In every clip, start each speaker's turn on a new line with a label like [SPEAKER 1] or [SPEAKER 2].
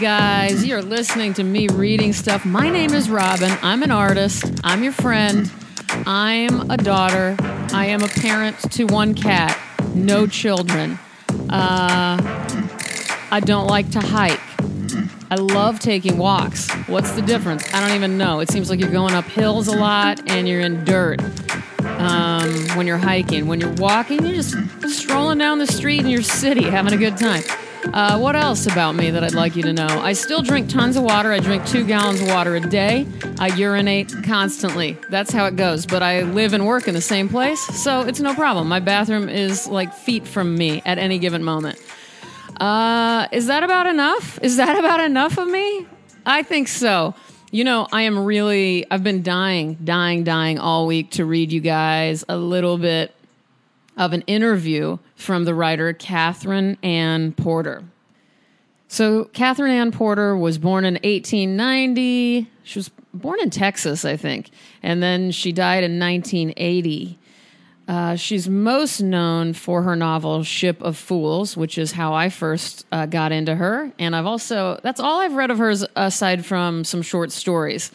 [SPEAKER 1] guys. You're listening to me reading stuff. My name is Robyn. I'm an artist. I'm your friend. I'm a daughter. I am a parent to one cat, no children. Uh, I don't like to hike. I love taking walks. What's the difference? I don't even know. It seems like you're going up hills a lot and you're in dirt um, when you're hiking. When you're walking, you're just strolling down the street in your city, having a good time. Uh, what else about me that I'd like you to know? I still drink tons of water. I drink two gallons of water a day. I urinate constantly. That's how it goes. But I live and work in the same place, so it's no problem. My bathroom is like feet from me at any given moment. Uh, is that about enough? Is that about enough of me? I think so. You know, I am really, I've been dying, dying, dying all week to read you guys a little bit of an interview from the writer Katherine Anne Porter. So, Katherine Anne Porter was born in 1890. She was born in Texas, I think, and then she died in 1980. Uh, she's most known for her novel Ship of Fools, which is how I first uh, got into her. And I've also, that's all I've read of hers aside from some short stories.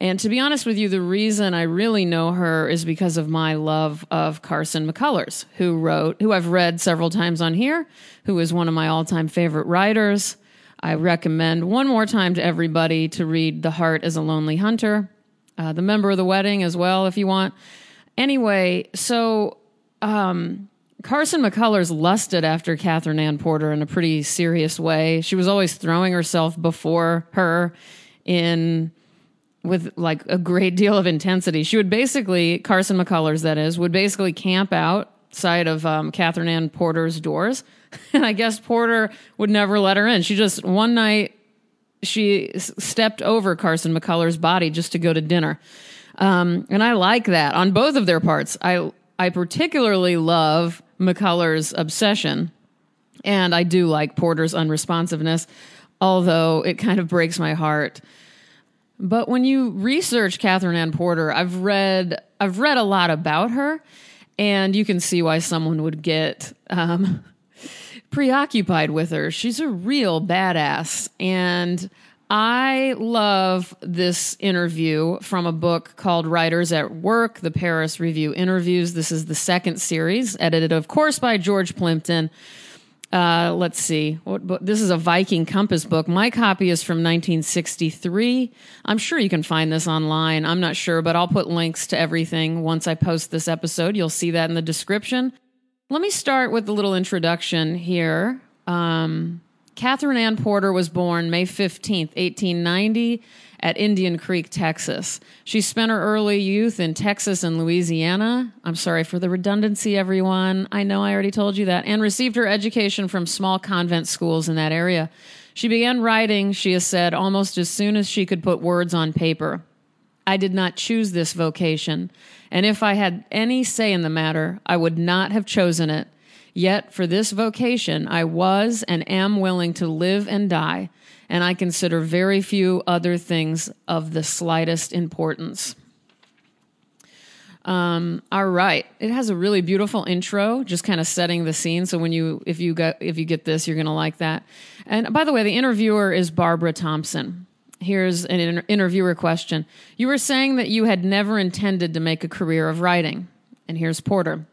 [SPEAKER 1] And to be honest with you, the reason I really know her is because of my love of Carson McCullers, who wrote, who I've read several times on here, who is one of my all time favorite writers. I recommend one more time to everybody to read The Heart Is a Lonely Hunter, uh, The Member of the Wedding as well, if you want. Anyway, so um, Carson McCullers lusted after Katherine Anne Porter in a pretty serious way. She was always throwing herself before her in with like a great deal of intensity. She would basically, Carson McCullers, that is, would basically camp outside of um, Katherine Anne Porter's doors. And I guess Porter would never let her in. She just, one night, she stepped over Carson McCullers' body just to go to dinner. Um, and I like that on both of their parts. I, I particularly love McCullers' obsession. And I do like Porter's unresponsiveness, although it kind of breaks my heart but when you research Katherine Anne Porter, I've read I've read a lot about her, and you can see why someone would get um, preoccupied with her. She's a real badass, and I love this interview from a book called Writers at Work: The Paris Review Interviews. This is the second series, edited, of course, by George Plimpton. Uh, let's see. What, this is a Viking Compass book. My copy is from 1963. I'm sure you can find this online. I'm not sure, but I'll put links to everything once I post this episode. You'll see that in the description. Let me start with a little introduction here. Um, Katherine Anne Porter was born May 15th, 1890 at Indian Creek, Texas. She spent her early youth in Texas and Louisiana. I'm sorry for the redundancy, everyone. I know I already told you that. And received her education from small convent schools in that area. She began writing, she has said, almost as soon as she could put words on paper. I did not choose this vocation, and if I had any say in the matter, I would not have chosen it. Yet for this vocation, I was and am willing to live and die and I consider very few other things of the slightest importance. Um, all right, it has a really beautiful intro, just kind of setting the scene. So when you, if you get, if you get this, you're gonna like that. And by the way, the interviewer is Barbara Thompson. Here's an inter- interviewer question: You were saying that you had never intended to make a career of writing, and here's Porter.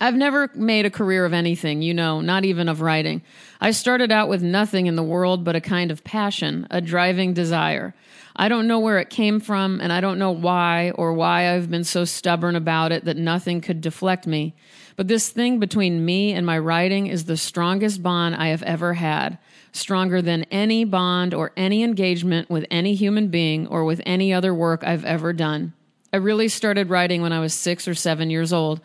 [SPEAKER 1] I've never made a career of anything, you know, not even of writing. I started out with nothing in the world but a kind of passion, a driving desire. I don't know where it came from, and I don't know why or why I've been so stubborn about it that nothing could deflect me. But this thing between me and my writing is the strongest bond I have ever had, stronger than any bond or any engagement with any human being or with any other work I've ever done. I really started writing when I was six or seven years old.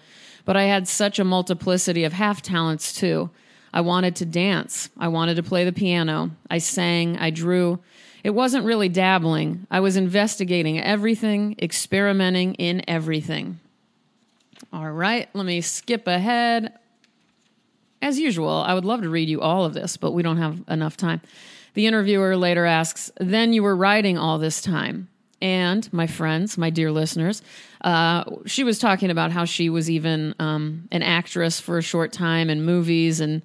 [SPEAKER 1] But I had such a multiplicity of half talents too. I wanted to dance. I wanted to play the piano. I sang. I drew. It wasn't really dabbling. I was investigating everything, experimenting in everything. All right, let me skip ahead. As usual, I would love to read you all of this, but we don't have enough time. The interviewer later asks, Then you were writing all this time? And my friends, my dear listeners, uh, she was talking about how she was even um, an actress for a short time in movies and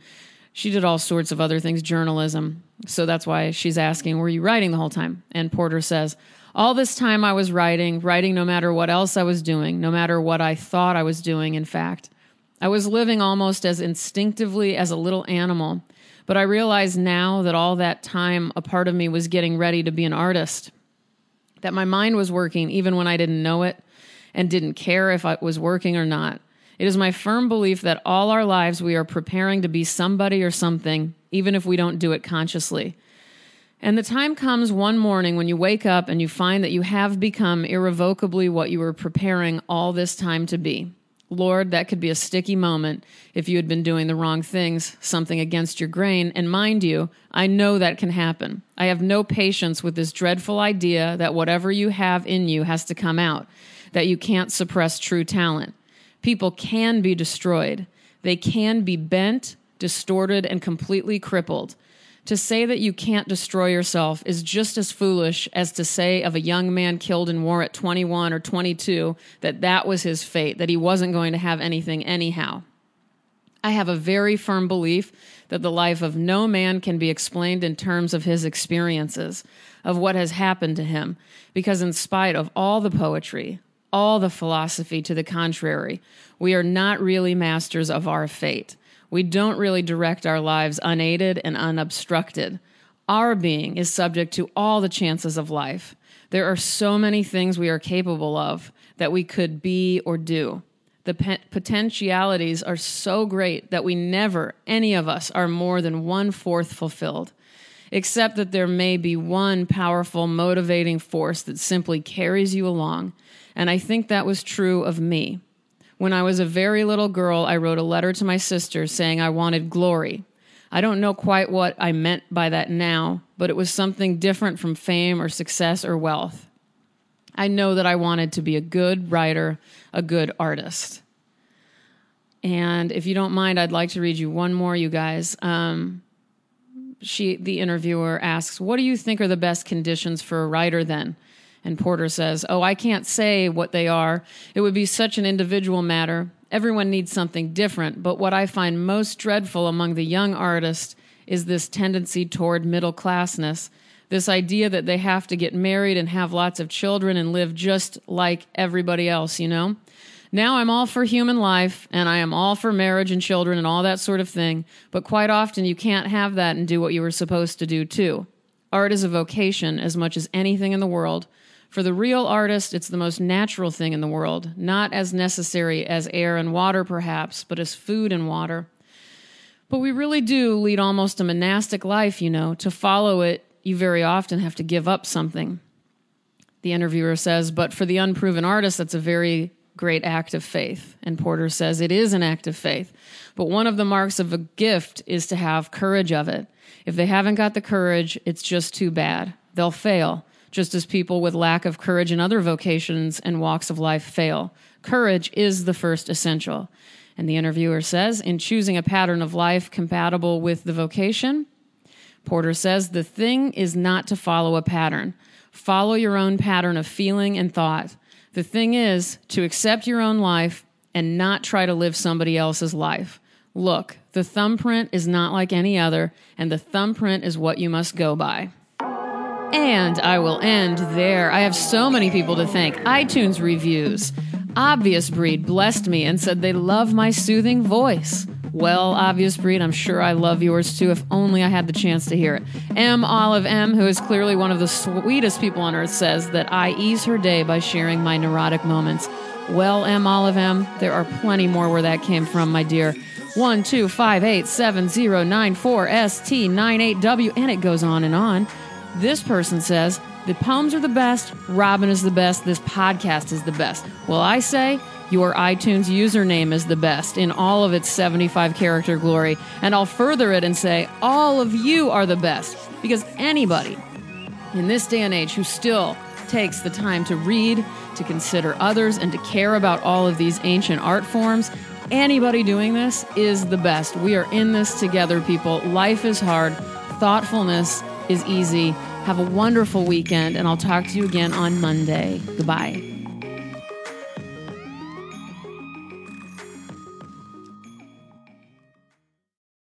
[SPEAKER 1] She did all sorts of other things, journalism. So that's why she's asking, Were you writing the whole time? And Porter says, All this time I was writing, writing no matter what else I was doing, no matter what I thought I was doing, in fact. I was living almost as instinctively as a little animal. But I realize now that all that time, a part of me was getting ready to be an artist, that my mind was working even when I didn't know it and didn't care if it was working or not. It is my firm belief that all our lives we are preparing to be somebody or something, even if we don't do it consciously. And the time comes one morning when you wake up and you find that you have become irrevocably what you were preparing all this time to be. Lord, that could be a sticky moment if you had been doing the wrong things, something against your grain. And mind you, I know that can happen. I have no patience with this dreadful idea that whatever you have in you has to come out, that you can't suppress true talent. People can be destroyed, they can be bent, distorted, and completely crippled. To say that you can't destroy yourself is just as foolish as to say of a young man killed in war at 21 or 22 that that was his fate, that he wasn't going to have anything anyhow. I have a very firm belief that the life of no man can be explained in terms of his experiences, of what has happened to him, because in spite of all the poetry, all the philosophy to the contrary, we are not really masters of our fate. We don't really direct our lives unaided and unobstructed. Our being is subject to all the chances of life. There are so many things we are capable of that we could be or do. The potentialities are so great that we never, any of us, are more than one fourth fulfilled, except that there may be one powerful motivating force that simply carries you along. And I think that was true of me. When I was a very little girl, I wrote a letter to my sister saying I wanted glory. I don't know quite what I meant by that now, but it was something different from fame or success or wealth. I know that I wanted to be a good writer, a good artist. And if you don't mind, I'd like to read you one more, you guys. Um, she, the interviewer, asks, "What do you think are the best conditions for a writer then?" And Porter says, Oh, I can't say what they are. It would be such an individual matter. Everyone needs something different. But what I find most dreadful among the young artists is this tendency toward middle classness. This idea that they have to get married and have lots of children and live just like everybody else, you know? Now I'm all for human life and I am all for marriage and children and all that sort of thing, but quite often you can't have that and do what you were supposed to do too. Art is a vocation as much as anything in the world. For the real artist, it's the most natural thing in the world, not as necessary as air and water, perhaps, but as food and water. But we really do lead almost a monastic life, you know. To follow it, you very often have to give up something. The interviewer says, but for the unproven artist, that's a very great act of faith. And Porter says it is an act of faith. But one of the marks of a gift is to have courage of it. If they haven't got the courage, it's just too bad. They'll fail just as people with lack of courage in other vocations and walks of life fail. Courage is the first essential. And the interviewer says, in choosing a pattern of life compatible with the vocation, Porter says, the thing is not to follow a pattern. Follow your own pattern of feeling and thought. The thing is to accept your own life and not try to live somebody else's life. Look, the thumbprint is not like any other, and the thumbprint is what you must go by. And I will end there. I have so many people to thank. iTunes reviews. Obvious Breed blessed me and said they love my soothing voice. Well, Obvious Breed, I'm sure I love yours too, if only I had the chance to hear it. M. Olive M., who is clearly one of the sweetest people on earth, says that I ease her day by sharing my neurotic moments. Well, M. Olive M., there are plenty more where that came from, my dear. One two five eight seven zero nine four ST nine eight W, and it goes on and on. This person says, the poems are the best, Robyn is the best, this podcast is the best. Well, I say, your iTunes username is the best in all of its 75 character glory. And I'll further it and say, all of you are the best. Because anybody in this day and age who still takes the time to read, to consider others, and to care about all of these ancient art forms, anybody doing this is the best. We are in this together, people. Life is hard, thoughtfulness is easy. Have a wonderful weekend, and I'll talk to you again on Monday. Goodbye.